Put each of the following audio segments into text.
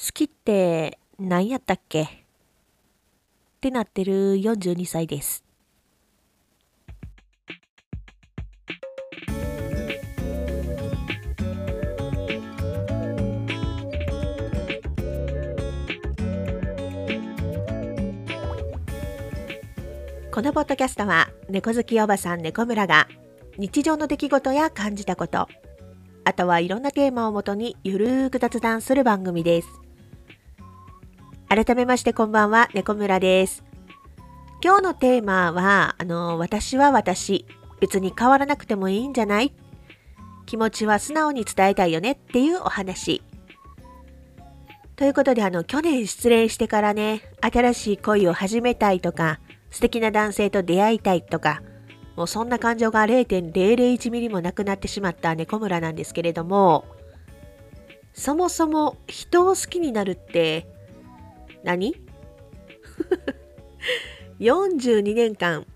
好きって何やったっけ？ってなってる42歳です。このポッドキャストは猫好きおばさん猫村が日常の出来事や感じたことあとはいろんなテーマをもとにゆるーく雑談する番組です改めましてこんばんは猫村です。今日のテーマはあの私は私。別に変わらなくてもいいんじゃない？気持ちは素直に伝えたいよね？っていうお話。ということであの去年失恋してからね新しい恋を始めたいとか素敵な男性と出会いたいとかもうそんな感情が0.001ミリもなくなってしまった猫村なんですけれどもそもそも人を好きになるって何 ?42 年間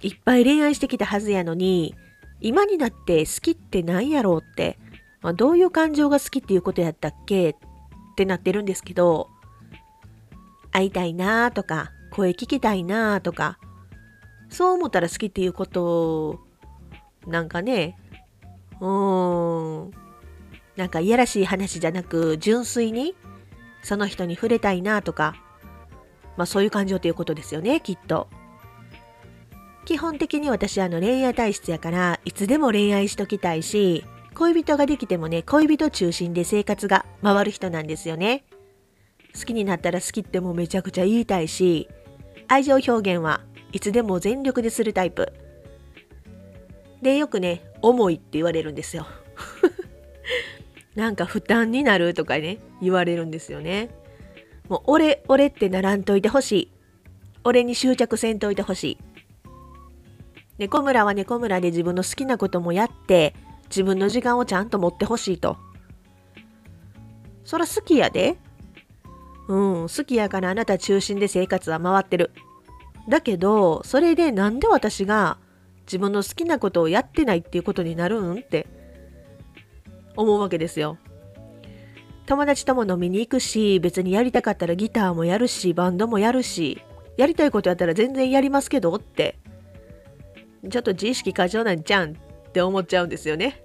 いっぱい恋愛してきたはずやのに今になって好きって何やろうって、まあ、どういう感情が好きっていうことやったっけ？ってなってるんですけど会いたいなとか声聞きたいなとかそう思ったら好きっていうことなんかねうーんなんかいやらしい話じゃなく純粋にその人に触れたいなとかまあそういう感情ということですよねきっと。基本的に私はあの恋愛体質やからいつでも恋愛しときたいし恋人ができてもね恋人中心で生活が回る人なんですよね。好きになったら好きってもうめちゃくちゃ言いたいし愛情表現はいつでも全力でするタイプ。でよくね重いって言われるんですよ。なんか負担になるとかね言われるんですよね。もう俺俺ってならんといてほしい。俺に執着せんといてほしい。猫村は猫村で自分の好きなこともやって自分の時間をちゃんと持ってほしいと。そら好きやで。うん好きやからあなた中心で生活は回ってる。だけどそれでなんで私が自分の好きなことをやってないっていうことになるんって。思うわけですよ。友達とも飲みに行くし別にやりたかったらギターもやるしバンドもやるしやりたいことやったら全然やりますけどってちょっと自意識過剰なんじゃんって思っちゃうんですよね。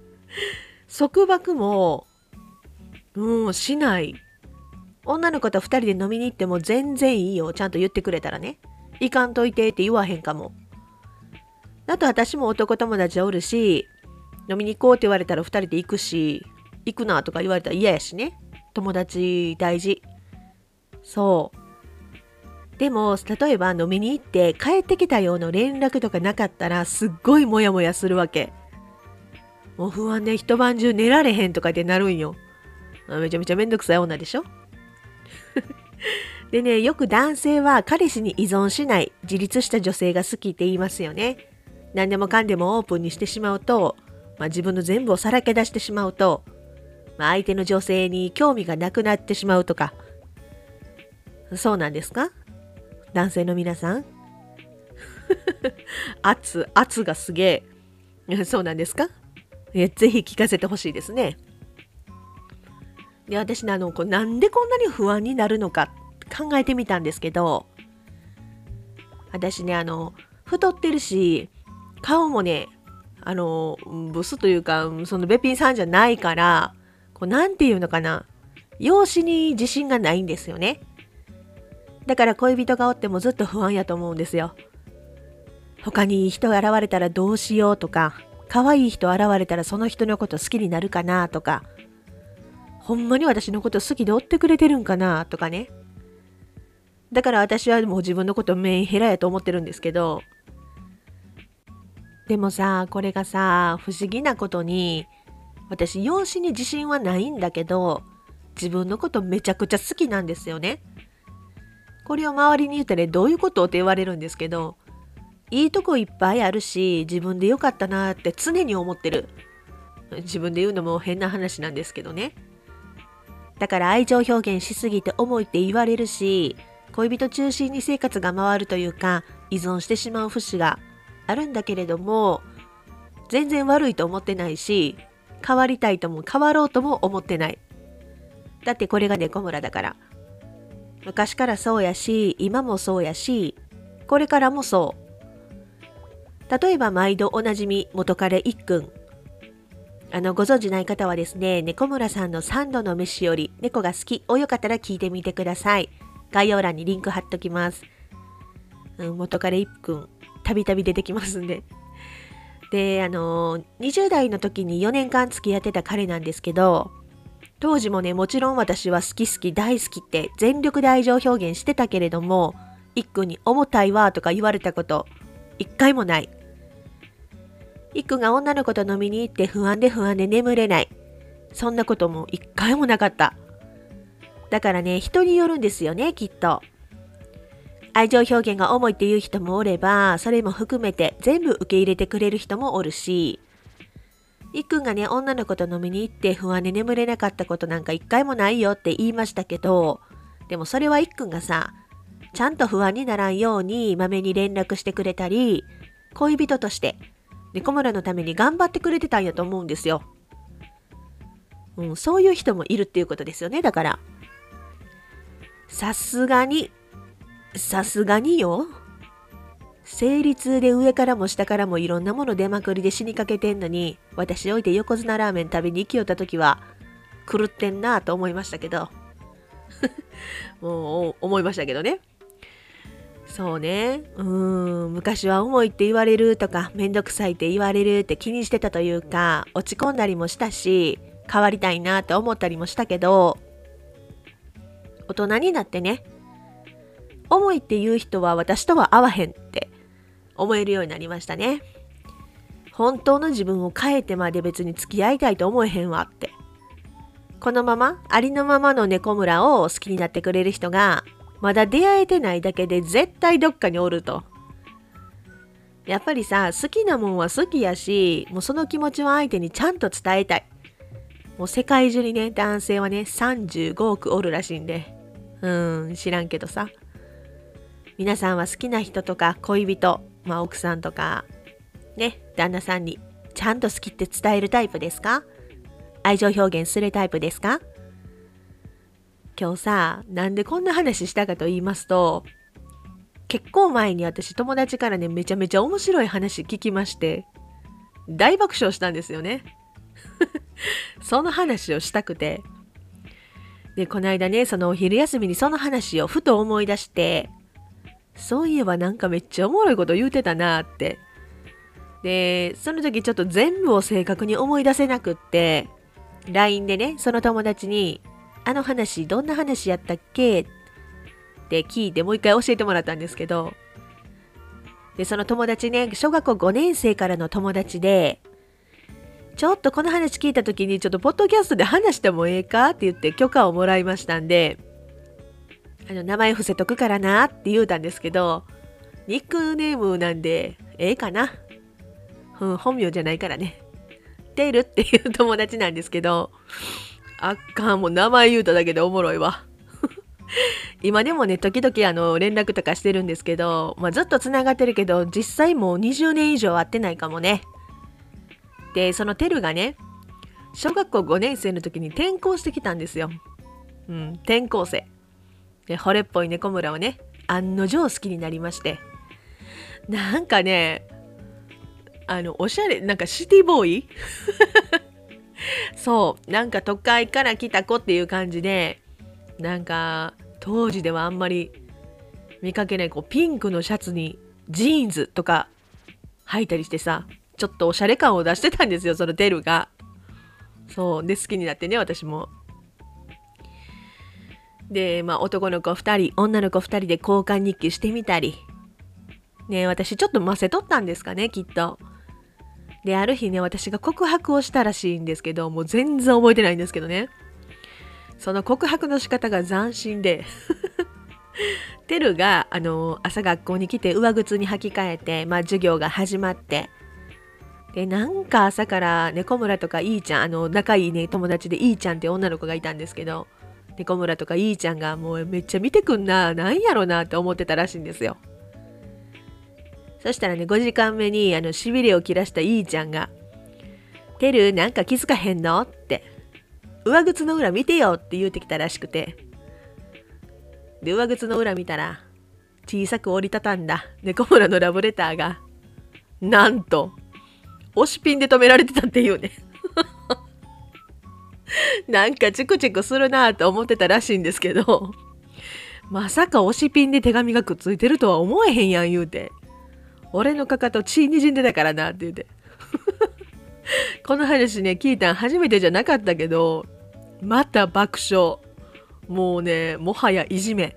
束縛もうんしない女の子と2人で飲みに行っても全然いいよちゃんと言ってくれたらね行かんといてって言わへんかもあと私も男友達おるし飲みに行こうって言われたら2人で行くし行くなとか言われたら嫌やしね。友達大事。そう。でも例えば飲みに行って帰ってきたような連絡とかなかったらすっごいモヤモヤするわけ。もう不安で一晩中寝られへんとかってなるんよ。めちゃめちゃめんどくさい女でしょ？でねよく男性は彼氏に依存しない自立した女性が好きって言いますよね。何でもかんでもオープンにしてしまうと、まあ、自分の全部をさらけ出してしまうと、まあ、相手の女性に興味がなくなってしまうとか。そうなんですか？男性の皆さん。圧圧がすげえ。そうなんですか？ぜひ聞かせてほしいですね。で私ねあのこなんでこんなに不安になるのか考えてみたんですけど私ねあの太ってるし顔もねあのブスというかそのべっぴんさんじゃないからこうなんていうのかな。容姿に自信がないんですよね。だから恋人がおってもずっと不安やと思うんですよ。他に人現れたらどうしようとか可愛い人現れたらその人のこと好きになるかなとかほんまに私のこと好きでおってくれてるんかなとかね。だから私はもう自分のことメンヘラやと思ってるんですけどでもさこれがさ不思議なことに私容姿に自信はないんだけど自分のことめちゃくちゃ好きなんですよね。これを周りに言ったらどういうこと？って言われるんですけどいいとこいっぱいあるし自分でよかったなって常に思ってる。自分で言うのも変な話なんですけどね。だから愛情表現しすぎて重いって言われるし恋人中心に生活が回るというか依存してしまう節があるんだけれども全然悪いと思ってないし変わりたいとも変わろうとも思ってない。だってこれが猫村だから。昔からそうやし今もそうやしこれからもそう。例えば毎度おなじみ元彼いっくんあのご存知ない方はですね猫村さんの3度の飯より猫が好き。をよかったら聞いてみてください。概要欄にリンク貼っときます、うん、元彼いっくんたびたび出てきますんで。であの20代の時に4年間付き合ってた彼なんですけど当時もねもちろん私は好き好き大好きって全力で愛情表現してたけれどもいっくんに重たいわとか言われたこと一回もない。いっくんが女の子と飲みに行って不安で不安で眠れない。そんなことも一回もなかった。だからね人によるんですよねきっと。愛情表現が重いっていう人もおればそれも含めて全部受け入れてくれる人もおるしいっくんがね、女の子と飲みに行って不安で眠れなかったことなんか一回もないよって言いましたけど、でもそれはいっくんがさ、ちゃんと不安にならんようにまめに連絡してくれたり、恋人として猫村のために頑張ってくれてたんやと思うんですよ。うん、そういう人もいるっていうことですよね、だから。さすがに、さすがによ。生理痛で上からも下からもいろんなもの出まくりで死にかけてんのに私置いて横綱ラーメン食べに行きよった時は狂ってんなと思いましたけど。もう思いましたけどね。そうね。うん昔は重いって言われるとかめんどくさいって言われるって気にしてたというか落ち込んだりもしたし変わりたいなって思ったりもしたけど大人になってね重いって言う人は私とは合わへんって思えるようになりましたね。本当の自分を変えてまで別に付き合いたいと思えへんわって。このままありのままの猫村を好きになってくれる人がまだ出会えてないだけで絶対どっかにおると。やっぱりさ好きなもんは好きやしもうその気持ちは相手にちゃんと伝えたい。もう世界中にね男性はね35億おるらしいんでうん知らんけどさ皆さんは好きな人とか恋人まあ、奥さんとかね旦那さんにちゃんと好きって伝えるタイプですか？愛情表現するタイプですか？今日さなんでこんな話したかと言いますと結構前に私友達からねめちゃめちゃ面白い話聞きまして大爆笑したんですよね。その話をしたくて。でこの間ねそのお昼休みにその話をふと思い出してそういえばなんかめっちゃおもろいこと言うてたなって。で、その時ちょっと全部を正確に思い出せなくって、LINE でね、その友達に、あの話どんな話やったっけ？って聞いてもう一回教えてもらったんですけど、で、その友達ね、小学校5年生からの友達で、ちょっとこの話聞いた時にちょっとポッドキャストで話してもええか？って言って許可をもらいましたんで、あの名前伏せとくからなって言うたんですけど、ニックネームなんで、ええかな？うん、本名じゃないからね。テールっていう友達なんですけど、あっかん、もう名前言うただけでおもろいわ。今でもね、時々あの連絡とかしてるんですけど、まあ、ずっとつながってるけど、実際もう20年以上会ってないかもね。で、そのテルがね、小学校5年生の時に転校してきたんですよ。うん、転校生。で惚れっぽい猫村をね案の定好きになりまして。なんかねあのおしゃれなんかシティボーイ？そうなんか都会から来た子っていう感じでなんか当時ではあんまり見かけないこうピンクのシャツにジーンズとか履いたりしてさちょっとおしゃれ感を出してたんですよそのテルが。そうで好きになってね私も。で、まあ、男の子2人、女の子2人で交換日記してみたり。ね私ちょっとませとったんですかね、きっと。で、ある日ね、私が告白をしたらしいんですけど、もう全然覚えてないんですけどね。その告白の仕方が斬新で、テルが、あの、朝学校に来て上靴に履き替えて、まあ、授業が始まって、で、なんか朝から猫村とかいいちゃん、あの、仲いいね、友達でいいちゃんって女の子がいたんですけど、猫村とかいいちゃんがもうめっちゃ見てくんな、なんやろなって思ってたらしいんですよ。そしたらね、5時間目にあの、しびれを切らしたいいちゃんが、てるなんか気づかへんのって、上靴の裏見てよって言うてきたらしくて。で、上靴の裏見たら、小さく折りたたんだ猫村のラブレターが、なんと、押しピンで止められてたっていうね。なんかチクチクするなって思ってたらしいんですけど、まさか押しピンで手紙がくっついてるとは思えへんやん言うて。俺のかかと血にじんでたからなって言うて。この話ね、聞いたん初めてじゃなかったけど、また爆笑。もうね、もはやいじめ。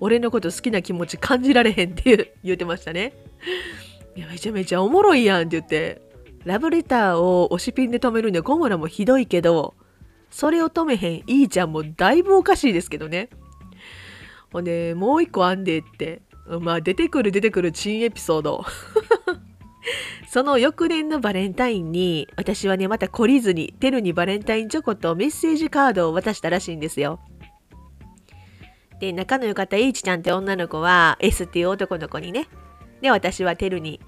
俺のこと好きな気持ち感じられへんっていう言うてましたね。いや、めちゃめちゃおもろいやんって言って、ラブレターを押しピンで止めるね、小村もひどいけど、それを止めへんいいちゃんもだいぶおかしいですけどね。ほんで、もう一個あんでって、まあ出てくる出てくる珍エピソード。その翌年のバレンタインに、私はね、また懲りずに、テルにバレンタインチョコとメッセージカードを渡したらしいんですよ。で、仲の良かった H ちゃんって女の子は S っていう男の子にね。で、私はテルに。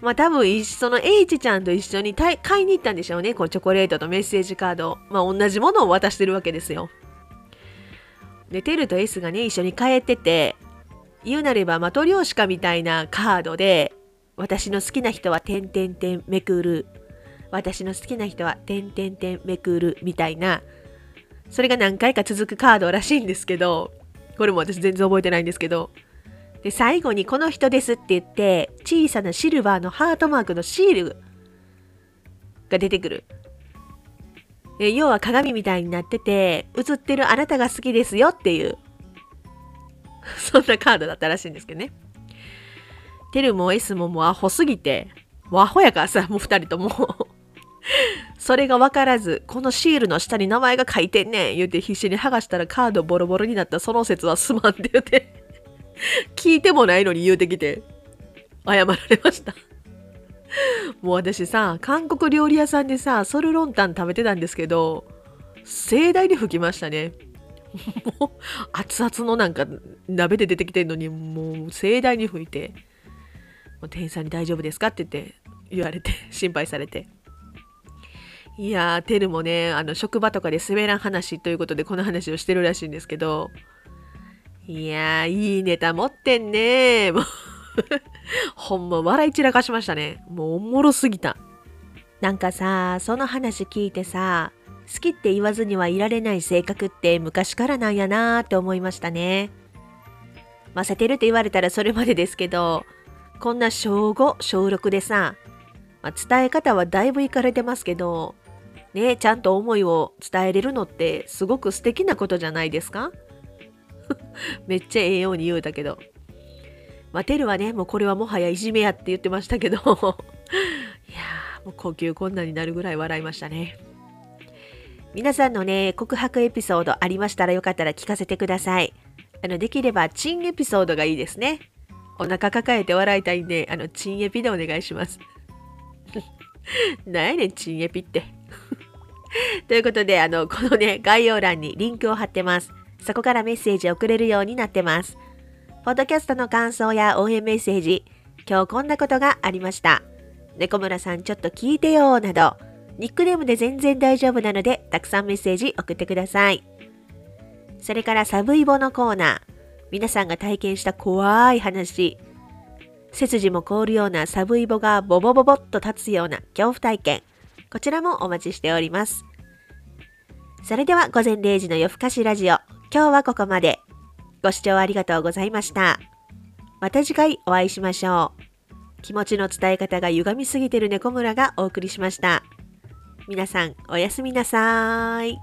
まあ多分、その H ちゃんと一緒に買いに行ったんでしょうね。こうチョコレートとメッセージカード。まあ同じものを渡してるわけですよ。で、テルと S がね、一緒に帰ってて、言うなればマトリョーシカみたいなカードで、私の好きな人は点々点めくる。私の好きな人は点々点めくるみたいな、それが何回か続くカードらしいんですけど、これも私全然覚えてないんですけど、で、最後にこの人ですって言って、小さなシルバーのハートマークのシールが出てくる。要は鏡みたいになってて、映ってるあなたが好きですよっていう、そんなカードだったらしいんですけどね。テルも S ももうアホすぎて、もうアホやからさ、もう二人とも。それが分からず、このシールの下に名前が書いてんねん。言うて必死に剥がしたらカードボロボロになった。その説はすまんって言うて。聞いてもないのに言うてきて、謝られましたもう私さ、韓国料理屋さんでさ、ソルロンタン食べてたんですけど、盛大に吹きましたね。もう、熱々のなんか鍋で出てきてんのに、もう盛大に吹いて、もう店員さんに大丈夫ですかって言って言われて心配されていやーテルもねあの職場とかで滑らん話ということでこの話をしてるらしいんですけどいやーいいネタ持ってんね。も うほんま笑い散らかしましたね。もうおもろすぎた。なんかさその話聞いてさ好きって言わずにはいられない性格って昔からなんやなーって思いましたね。ませてるって言われたらそれまでですけどこんな小5、小6でさ、まあ、伝え方はだいぶいかれてますけど、ね、ちゃんと思いを伝えれるのってすごく素敵なことじゃないですか。めっちゃええように言うたけど。まあ、テルはね、もうこれはもはやいじめやって言ってましたけど、いやー、もう呼吸困難になるぐらい笑いましたね。皆さんのね、告白エピソードありましたらよかったら聞かせてください。あの、できれば、チンエピソードがいいですね。お腹抱えて笑いたいんで、あの、チンエピでお願いします。なんやねん、チンエピって。ということで、あの、このね、概要欄にリンクを貼ってます。そこからメッセージを送れるようになってます。ポッドキャストの感想や応援メッセージ、今日こんなことがありました。猫村さんちょっと聞いてよなど、ニックネームで全然大丈夫なので、たくさんメッセージ送ってください。それからサブイボのコーナー。皆さんが体験した怖い話、背筋も凍るようなサブイボがボボボボッと立つような恐怖体験、こちらもお待ちしております。それでは午前0時の夜更かしラジオ、今日はここまで。ご視聴ありがとうございました。また次回お会いしましょう。気持ちの伝え方が歪みすぎてる猫村がお送りしました。皆さんおやすみなさーい。